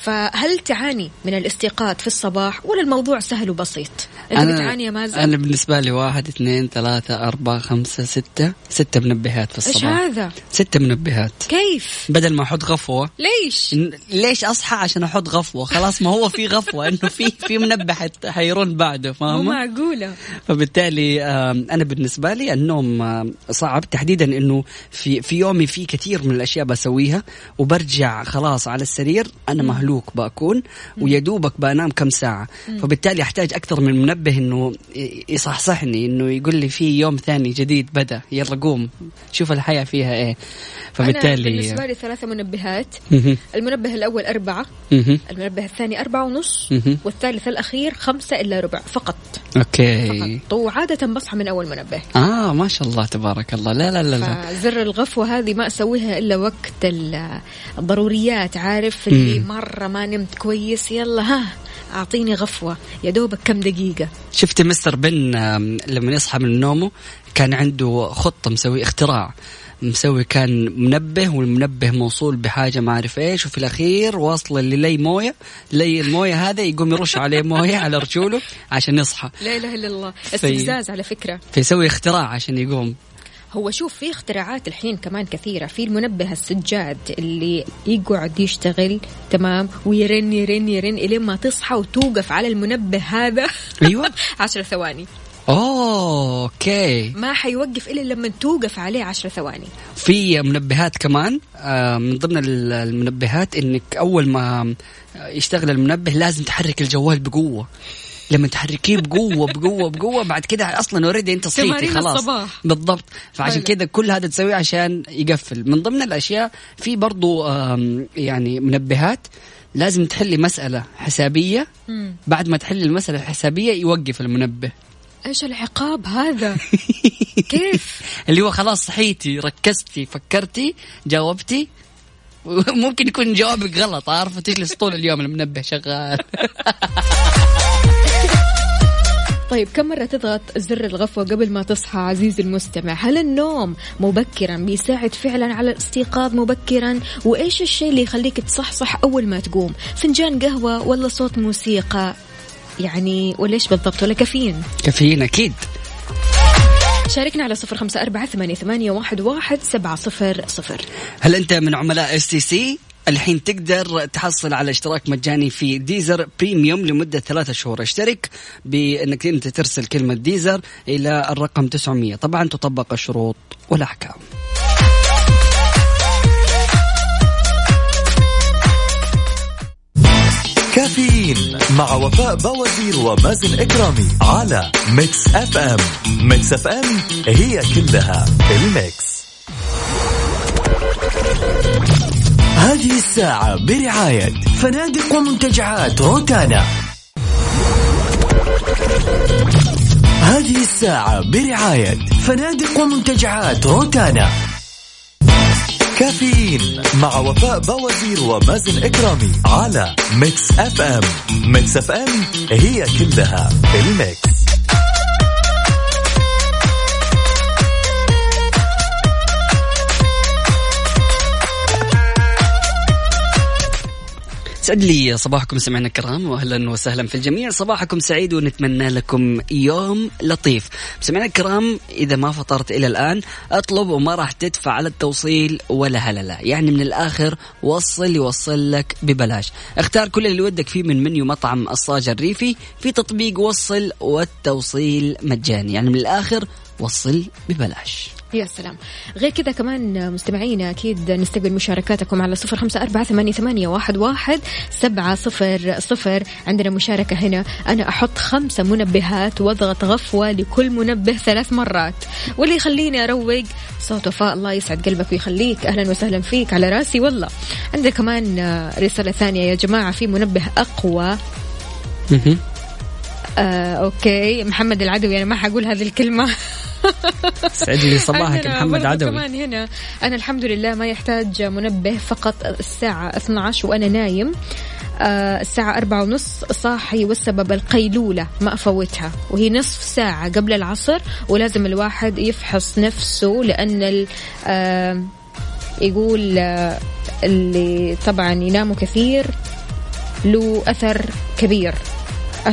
Speaker 2: فهل تعاني من الاستيقاظ في الصباح ولا الموضوع سهل وبسيط؟ انت بتعاني يا مازن؟
Speaker 4: أنا بالنسبة لي واحد اثنين ثلاثة أربعة خمسة ستة. ستة منبهات في
Speaker 2: إيش
Speaker 4: الصباح
Speaker 2: هذا؟
Speaker 4: ستة منبهات
Speaker 2: كيف؟
Speaker 4: بدل ما أحط غفوة.
Speaker 2: ليش؟
Speaker 4: ليش أصحى عشان أحط غفوة؟ خلاص ما هو في غفوة إنه في في منبه حيرن بعده
Speaker 2: مو
Speaker 4: فاهمة
Speaker 2: معقولة.
Speaker 4: فبالتالي أنا بالنسبة لي النوم صعب. تحديدا إنه في في يومي في كثير من الأشياء بسويها وبرجع خلاص على السرير أنا مهلوك بكون ويا دوبك بنام كم ساعة. فبالتالي أحتاج أكثر من منبه إنه ي- يصحصحني إنه يقول لي في يوم ثاني جديد بدأ يلا قوم شوف الحياة فيها إيه
Speaker 2: أنا
Speaker 4: فبالتالي
Speaker 2: بالنسبة لي ثلاثة منبهات. المنبه الأول أربعة. المنبه الثاني أربعة ونص. والثالث الأخير خمسة إلا ربع فقط
Speaker 4: أوكي
Speaker 2: فقط وعادة بصحى من أول منبه
Speaker 4: آه ما شاء الله تبارك الله لا لا لا, لا.
Speaker 2: فزر الغفوة هذه ما أسويها إلا وقت ال- الضروريات عارف اللي. مرة ما نمت كويس يلا ها أعطيني غفوة يا دوبك كم دقيقة.
Speaker 4: شفت مستر بن لما يصحى من نومه كان عنده خطة مسوي اختراع مسوي كان منبه والمنبه موصول بحاجة ما أعرف إيش وفي الأخير واصل للي موية لي الموية هذا يقوم يرش عليه موية على رجوله عشان يصحى.
Speaker 2: لا إله إلا الله. استفزاز على فكرة.
Speaker 4: فيسوي اختراع عشان يقوم.
Speaker 2: هو شوف في اختراعات الحين كمان كثيرة. في المنبه السجاد اللي يقعد يشتغل تمام؟ ويرن يرن يرن إلين ما تصحى وتوقف على المنبه هذا.
Speaker 4: أيوة.
Speaker 2: عشر ثواني.
Speaker 4: أوه okay.
Speaker 2: ما حيوقف إلا لما توقف عليه عشر ثواني.
Speaker 4: في منبهات كمان. آه، من ضمن ال- المنبهات إنك أول ما يشتغل المنبه لازم تحرك الجوال بقوة. لما تحركيه بقوة بقوة بقوة بعد كده أصلا اوريدي أنت صحيتي خلاص.
Speaker 2: الصباح.
Speaker 4: بالضبط. فعشان
Speaker 2: حلو.
Speaker 4: كده كل هذا تسويه عشان يقفل. من ضمن الأشياء في برضو يعني منبهات لازم تحلي مسألة حسابية.
Speaker 2: مم.
Speaker 4: بعد ما تحلي المسألة الحسابية يوقف المنبه.
Speaker 2: إيش العقاب هذا؟ كيف؟
Speaker 4: اللي هو خلاص صحيتي ركزتي فكرتي جاوبتي. ممكن يكون جوابك غلط عارفة تجلس طول اليوم المنبه شغال.
Speaker 2: طيب كم مرة تضغط زر الغفوة قبل ما تصحى عزيزي المستمع؟ هل النوم مبكرا بيساعد فعلا على الاستيقاظ مبكرا؟ وإيش الشيء اللي يخليك تصحصح أول ما تقوم؟ فنجان قهوة ولا صوت موسيقى؟ يعني ولا إيش بالضبط؟ ولا كافيين؟
Speaker 4: كافيين أكيد.
Speaker 2: شاركنا على صفر خمسة أربعة ثمانية, ثمانية واحد, واحد سبعة صفر صفر.
Speaker 4: هل أنت من عملاء STC الحين تقدر تحصل على اشتراك مجاني في Deezer Premium لمدة ثلاثة شهور. اشترك بأنك أنت ترسل كلمة Deezer إلى الرقم 900 طبعا تطبق الشروط والأحكام.
Speaker 3: كافيين مع وفاء بوازير ومازن إكرامي على Mix FM. Mix FM هي كلها الميكس.
Speaker 1: هذه الساعة برعاية فنادق ومنتجعات روتانا. هذه الساعة برعاية فنادق ومنتجعات روتانا.
Speaker 3: كافيين مع وفاء بوازير ومازن إكرامي على Mix FM. Mix FM هي كلها الميكس.
Speaker 4: سعد لي صباحكم سمعنا الكرام واهلا وسهلا في الجميع. صباحكم سعيد ونتمنى لكم يوم لطيف. سمعنا الكرام إذا ما فطرت إلى الآن أطلب وما راح تدفع على التوصيل ولا هللة يعني من الآخر وصل يوصل لك ببلاش. اختار كل اللي ودك فيه من منيو مطعم الصاج الريفي في تطبيق وصل والتوصيل مجاني. يعني من الآخر وصل ببلاش.
Speaker 2: يا سلام. غير كذا كمان مستمعينا أكيد نستقبل مشاركاتكم على صفر خمسة أربعة ثمانية, ثمانية واحد, واحد سبعة صفر صفر. عندنا مشاركة هنا. أنا أحط خمسة منبهات وأضغط غفوة لكل منبه ثلاث مرات. واللي يخليني أروق صوت وفاء. الله يسعد قلبك ويخليك. أهلا وسهلا فيك على راسي. والله. عندنا كمان رسالة ثانية يا جماعة. في منبه أقوى. آه، أوكي. محمد العدوي. أنا ما حقول هذه الكلمة.
Speaker 4: سعد لي صباحك محمد عدوي.
Speaker 2: كمان هنا. أنا الحمد لله ما يحتاج منبه فقط الساعة 12 وأنا نايم. آه الساعة أربعة ونص صاحي والسبب القيلولة ما أفوتها. وهي نصف ساعة قبل العصر ولازم الواحد يفحص نفسه لأن آه يقول آه اللي طبعا يناموا كثير له أثر كبير.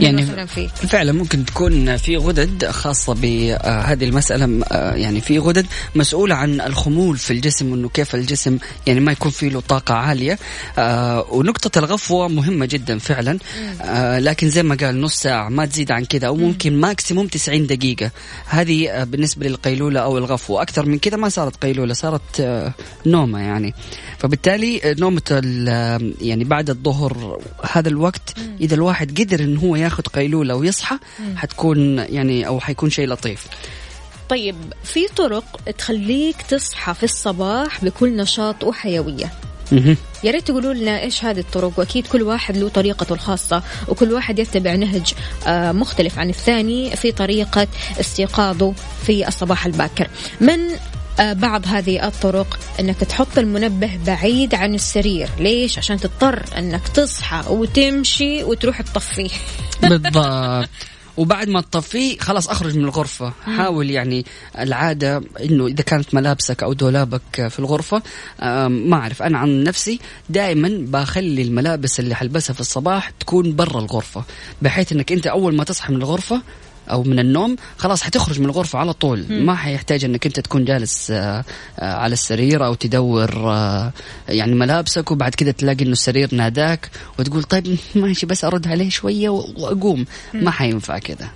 Speaker 4: يعني
Speaker 2: فيك.
Speaker 4: فعلا ممكن تكون في غدد خاصة بهذه المسألة آه، يعني في غدد مسؤولة عن الخمول في الجسم وإنه كيف الجسم يعني ما يكون فيه له طاقة عالية. آه، ونقطة الغفوة مهمة جدا فعلا. آه، لكن زي ما قال نص ساعة ما تزيد عن كذا أو ممكن ماكسيموم 90 دقيقة. هذه بالنسبة للقيلولة أو الغفوة. أكثر من كذا ما صارت قيلولة صارت نومة يعني. فبالتالي نومة يعني بعد الظهر هذا الوقت إذا الواحد قدر انه هو ياخذ قيلولة ويصحى حتكون يعني أو حيكون شيء لطيف.
Speaker 2: طيب في طرق تخليك تصحى في الصباح بكل نشاط وحيوية. يا ريت تقولوا لنا إيش هذه الطرق وأكيد كل واحد له طريقته الخاصة وكل واحد يتبع نهج آه، مختلف عن الثاني في طريقة استيقاظه في الصباح الباكر. من بعض هذه الطرق إنك تحط المنبه بعيد عن السرير. ليش؟ عشان تضطر إنك تصحى وتمشي وتروح تطفيه.
Speaker 4: بالضبط. وبعد ما تطفيه خلاص أخرج من الغرفة. حاول يعني العادة إنه إذا كانت ملابسك أو دولابك في الغرفة ما أعرف. أنا عن نفسي دائما بخلي الملابس اللي حلبسها في الصباح تكون برا الغرفة بحيث إنك أنت أول ما تصحى من الغرفة أو من النوم خلاص حتخرج من الغرفة على طول. م. ما حيحتاج إنك أنت تكون جالس آه، آه، على السرير أو تدور آه، يعني ملابسك وبعد كذا تلاقي إنه السرير ناداك وتقول طيب ماشي بس أرد عليه شوية وأقوم. ما حينفع كذا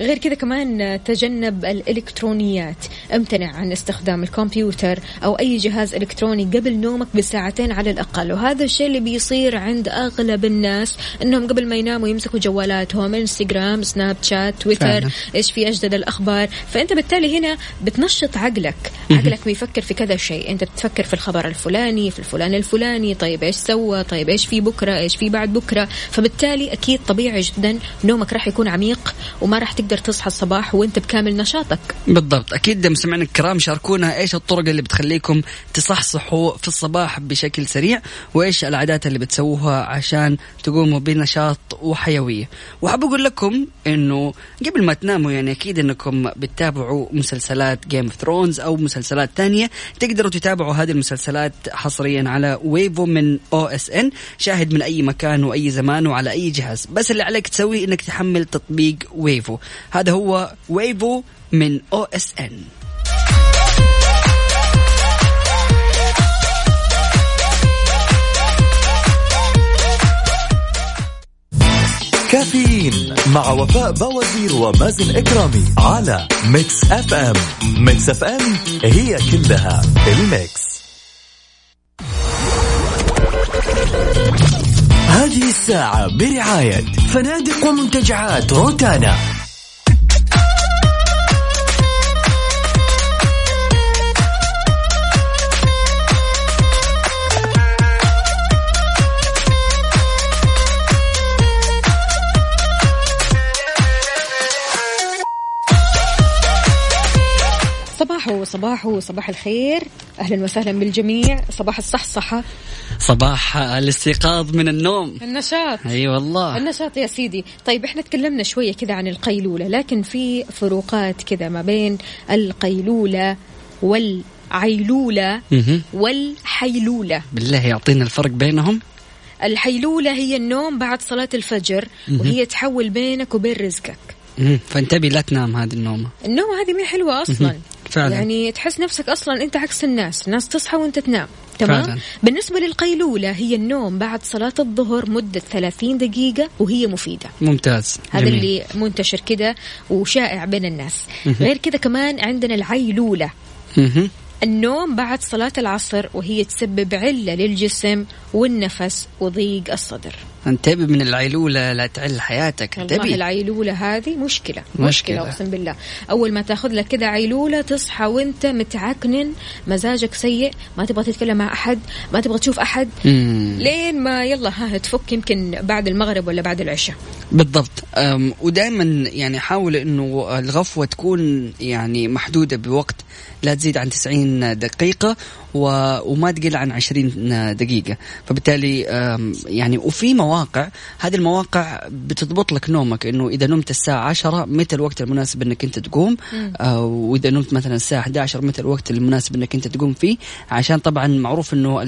Speaker 2: غير كذا كمان تجنب الإلكترونيات. امتنع عن استخدام الكمبيوتر أو أي جهاز إلكتروني قبل نومك بساعتين على الأقل. وهذا الشيء اللي بيصير عند أغلب الناس أنهم قبل ما يناموا يمسكوا جوالاتهم إنستغرام سناب شات تويتر فعلا. إيش في أجدد الأخبار. فأنت بالتالي هنا بتنشط عقلك. عقلك بيفكر في كذا شيء. أنت بتفكر في الخبر الفلاني في الفلان الفلاني طيب إيش سوى طيب إيش في بكرة إيش في بعد بكرة. فبالتالي أكيد طبيعي جدا نومك راح يكون عميق وما راح تقدر تصحى الصباح وانت بكامل نشاطك.
Speaker 4: بالضبط. أكيد مستمعينا الكرام شاركونا إيش الطرق اللي بتخليكم تصحصحوا في الصباح بشكل سريع وإيش العادات اللي بتسووها عشان تقوموا بنشاط وحيوية. وحاب أقول لكم إنه قبل ما تناموا يعني أكيد إنكم بتتابعوا مسلسلات Game of Thrones أو مسلسلات تانية. تقدروا تتابعوا هذه المسلسلات حصريا على Wavo من OSN شاهد من أي مكان وأي زمان وعلى أي جهاز. بس اللي عليك تسويه إنك تحمل تطبيق Wavo هذا هو Wavo من OSN
Speaker 3: كافيين مع وفاء بوازير ومازن إكرامي على Mix FM. Mix FM هي كلها الميكس.
Speaker 1: هذه الساعة برعاية فنادق ومنتجعات روتانا.
Speaker 2: صباحو صباح الخير. أهلا وسهلا بالجميع. صباح الصحصحة.
Speaker 4: صباح الاستيقاظ من النوم.
Speaker 2: النشاط.
Speaker 4: أي والله.
Speaker 2: النشاط يا سيدي. طيب إحنا تكلمنا شوية كذا عن القيلولة لكن في فروقات كذا ما بين القيلولة
Speaker 4: والعيلولة.
Speaker 2: والحيلولة.
Speaker 4: بالله يعطينا الفرق بينهم.
Speaker 2: الحيلولة هي النوم بعد صلاة الفجر. وهي تحول بينك وبين رزقك.
Speaker 4: فانتبه لا تنام هذه النومة.
Speaker 2: النوم هذه مي حلوة أصلا.
Speaker 4: مهم. فعلا.
Speaker 2: يعني تحس نفسك أصلا أنت عكس الناس الناس تصحى وأنت تنام تمام
Speaker 4: فعلا.
Speaker 2: بالنسبة للقيلولة هي النوم بعد صلاة الظهر مدة 30 دقيقة وهي مفيدة
Speaker 4: ممتاز
Speaker 2: هذا
Speaker 4: جميل.
Speaker 2: اللي منتشر كده وشائع بين الناس
Speaker 4: مهم.
Speaker 2: غير كده كمان عندنا العيلولة
Speaker 4: مهم.
Speaker 2: النوم بعد صلاة العصر وهي تسبب علة للجسم والنفس وضيق الصدر
Speaker 4: انتبه من العيلولة لا تعل حياتك انتبه.
Speaker 2: العيلولة هذه مشكلة
Speaker 4: مشكلة.
Speaker 2: أقسم بالله. أول ما تاخذ لك كذا عيلولة تصحى وأنت متعكنن مزاجك سيء ما تبغى تتكلم مع أحد ما تبغى تشوف أحد.
Speaker 4: مم.
Speaker 2: لين ما يلا ها تفك يمكن بعد المغرب ولا بعد العشاء.
Speaker 4: بالضبط. ودائما يعني حاول إنه الغفوة تكون يعني محدودة بوقت لا تزيد عن 90 دقيقة و... وما تقل عن 20 دقيقة. فبالتالي يعني وفي مواقع هذه المواقع بتضبط لك نومك إنه إذا نمت الساعة 10 متى الوقت المناسب إنك أنت تقوم؟
Speaker 2: مم.
Speaker 4: آه، وإذا نمت مثلا الساعة 11 متى الوقت المناسب إنك أنت تقوم فيه؟ عشان طبعا معروف إنه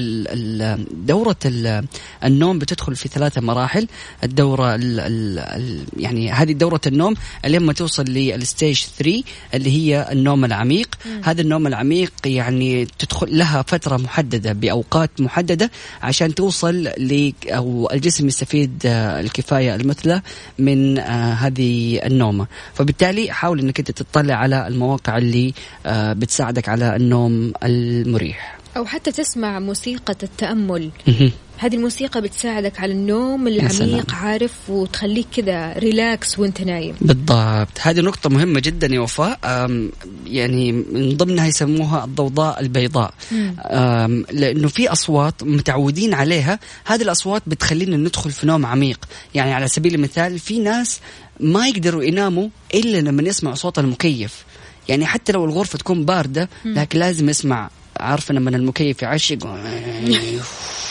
Speaker 4: دورة ال- النوم بتدخل في ثلاثة مراحل. الدورة ال ال ال يعني هذه دورة النوم لما توصل للستيج 3 اللي هي النوم العميق. هذا النوم العميق يعني تدخل لها فترة محددة بأوقات محددة عشان توصل ل أو الجسم يستفيد آه، الكفاية المثلى من آه، هذه النومة. فبالتالي حاول إنك أنت تطلع على المواقع اللي آه، بتساعدك على النوم المريح.
Speaker 2: أو حتى تسمع موسيقى التأمل. هذه الموسيقى بتساعدك على النوم. العميق عارف وتخليك كذا ريلاكس وانت نايم.
Speaker 4: بالضبط. هذه نقطة مهمة جدا يا وفاء. يعني من ضمنها يسموها الضوضاء البيضاء. لأنه في أصوات متعودين عليها. هذه الأصوات بتخلينا ندخل في نوم عميق. يعني على سبيل المثال في ناس ما يقدروا يناموا إلا لما يسمعوا صوت المكيف يعني حتى لو الغرفة تكون باردة. لكن لازم يسمع عارفة لما المكيف يعشق.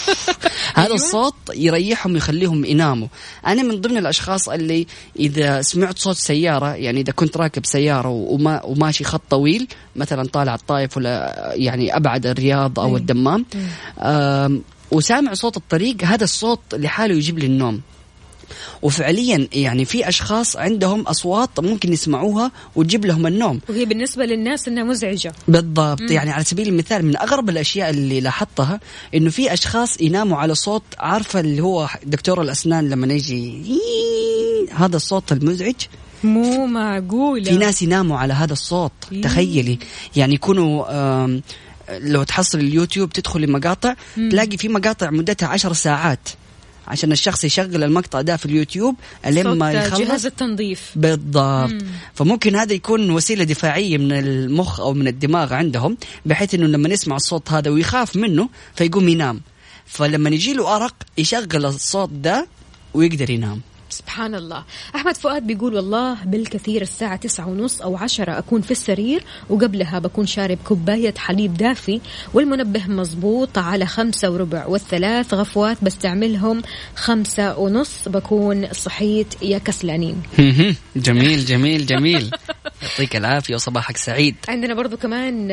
Speaker 4: هذا الصوت يريحهم يخليهم يناموا. أنا من ضمن الأشخاص اللي إذا سمعت صوت سيارة يعني إذا كنت راكب سيارة وما وماشي خط طويل مثلا طالع الطايف ولا يعني أبعد الرياض أو
Speaker 2: أي.
Speaker 4: الدمام آم، وسامع صوت الطريق هذا الصوت لحاله يجيب لي النوم. وفعليا يعني في أشخاص عندهم أصوات ممكن يسمعوها وتجيب لهم النوم.
Speaker 2: وهي بالنسبة للناس إنها مزعجة.
Speaker 4: بالضبط.
Speaker 2: مم.
Speaker 4: يعني على سبيل المثال من أغرب الأشياء اللي لاحظتها إنه في أشخاص يناموا على صوت عارفة اللي هو دكتور الأسنان لما يجي هذا الصوت المزعج؟
Speaker 2: مو معقولة.
Speaker 4: في ناس يناموا على هذا الصوت
Speaker 2: إيه.
Speaker 4: تخيلي. يعني يكونوا لو تحصل اليوتيوب تدخل لمقاطع
Speaker 2: مم.
Speaker 4: تلاقي في مقاطع مدتها عشر ساعات. عشان الشخص يشغل المقطع ده في اليوتيوب لما يخلص.
Speaker 2: جهاز التنظيف.
Speaker 4: بالضبط.
Speaker 2: مم.
Speaker 4: فممكن هذا يكون وسيلة دفاعية من المخ أو من الدماغ عندهم بحيث إنه لما يسمع الصوت هذا ويخاف منه فيقوم ينام. فلما يجي له أرق يشغل الصوت ده ويقدر ينام.
Speaker 2: سبحان الله. أحمد فؤاد بيقول والله بالكثير الساعة تسعة ونص أو عشرة أكون في السرير وقبلها بكون شارب كوباية حليب دافي والمنبه مزبوط على خمسة وربع والثلاث غفوات بستعملهم خمسة ونص بكون صحيت يا كسلانين.
Speaker 4: جميل جميل جميل. يعطيك العافية وصباحك سعيد.
Speaker 2: عندنا برضو كمان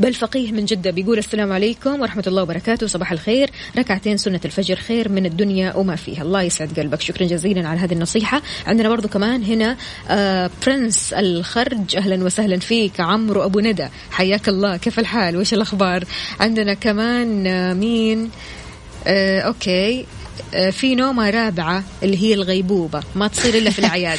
Speaker 2: آه، بالفقيه من جدة بيقول السلام عليكم ورحمة الله وبركاته صباح الخير. ركعتين سنة الفجر خير من الدنيا وما فيها. الله يسعد قلبك. شكرا جزيلا على هذه النصيحة. عندنا برضو كمان هنا آه برنس الخرج. أهلا وسهلا فيك. عمرو أبو ندى. حياك الله. كيف الحال؟ وش الأخبار؟ عندنا كمان آه مين؟ آه أوكي. آه في نومة رابعة اللي هي الغيبوبة. ما تصير إلا في الأعياد.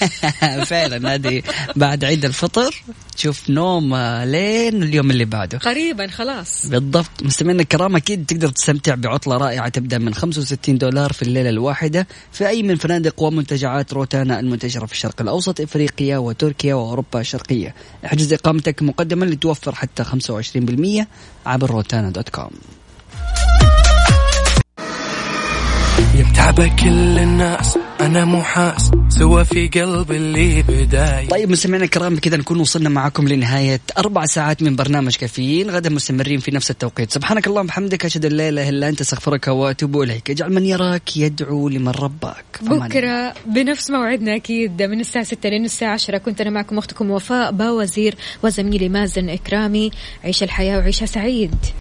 Speaker 4: فعلا هذه بعد عيد الفطر. تشوف نوم آه، لين اليوم اللي بعده.
Speaker 2: قريبا خلاص.
Speaker 4: بالضبط. مستمعينا الكرام أكيد تقدر تستمتع بعطلة رائعة تبدأ من 65 دولار في الليلة الواحدة في أي من فنادق ومنتجعات روتانا المنتشرة في الشرق الأوسط إفريقيا وتركيا وأوروبا الشرقية. احجز إقامتك مقدما لتوفر حتى 25% عبر روتانا dot com.
Speaker 11: يتعبى كل الناس.
Speaker 12: أنا مو حاس. سوى في قلب اللي بداية.
Speaker 4: طيب مستمعينا الكرام بكذا نكون وصلنا معكم لنهاية أربع ساعات من برنامج كافيين. غدا مستمرين في نفس التوقيت. سبحانك اللهم وبحمدك أشهد أن لا إله إلا أنت أستغفرك وأتوب إليك. اجعل من يراك يدعو لمن رباك.
Speaker 2: بكرة بنفس موعدنا أكيد من الساعة 6 لين الساعة 10 كنت أنا معكم أختكم وفاء باوزير وزميلي مازن إكرامي. عيش الحياة وعيشها سعيد.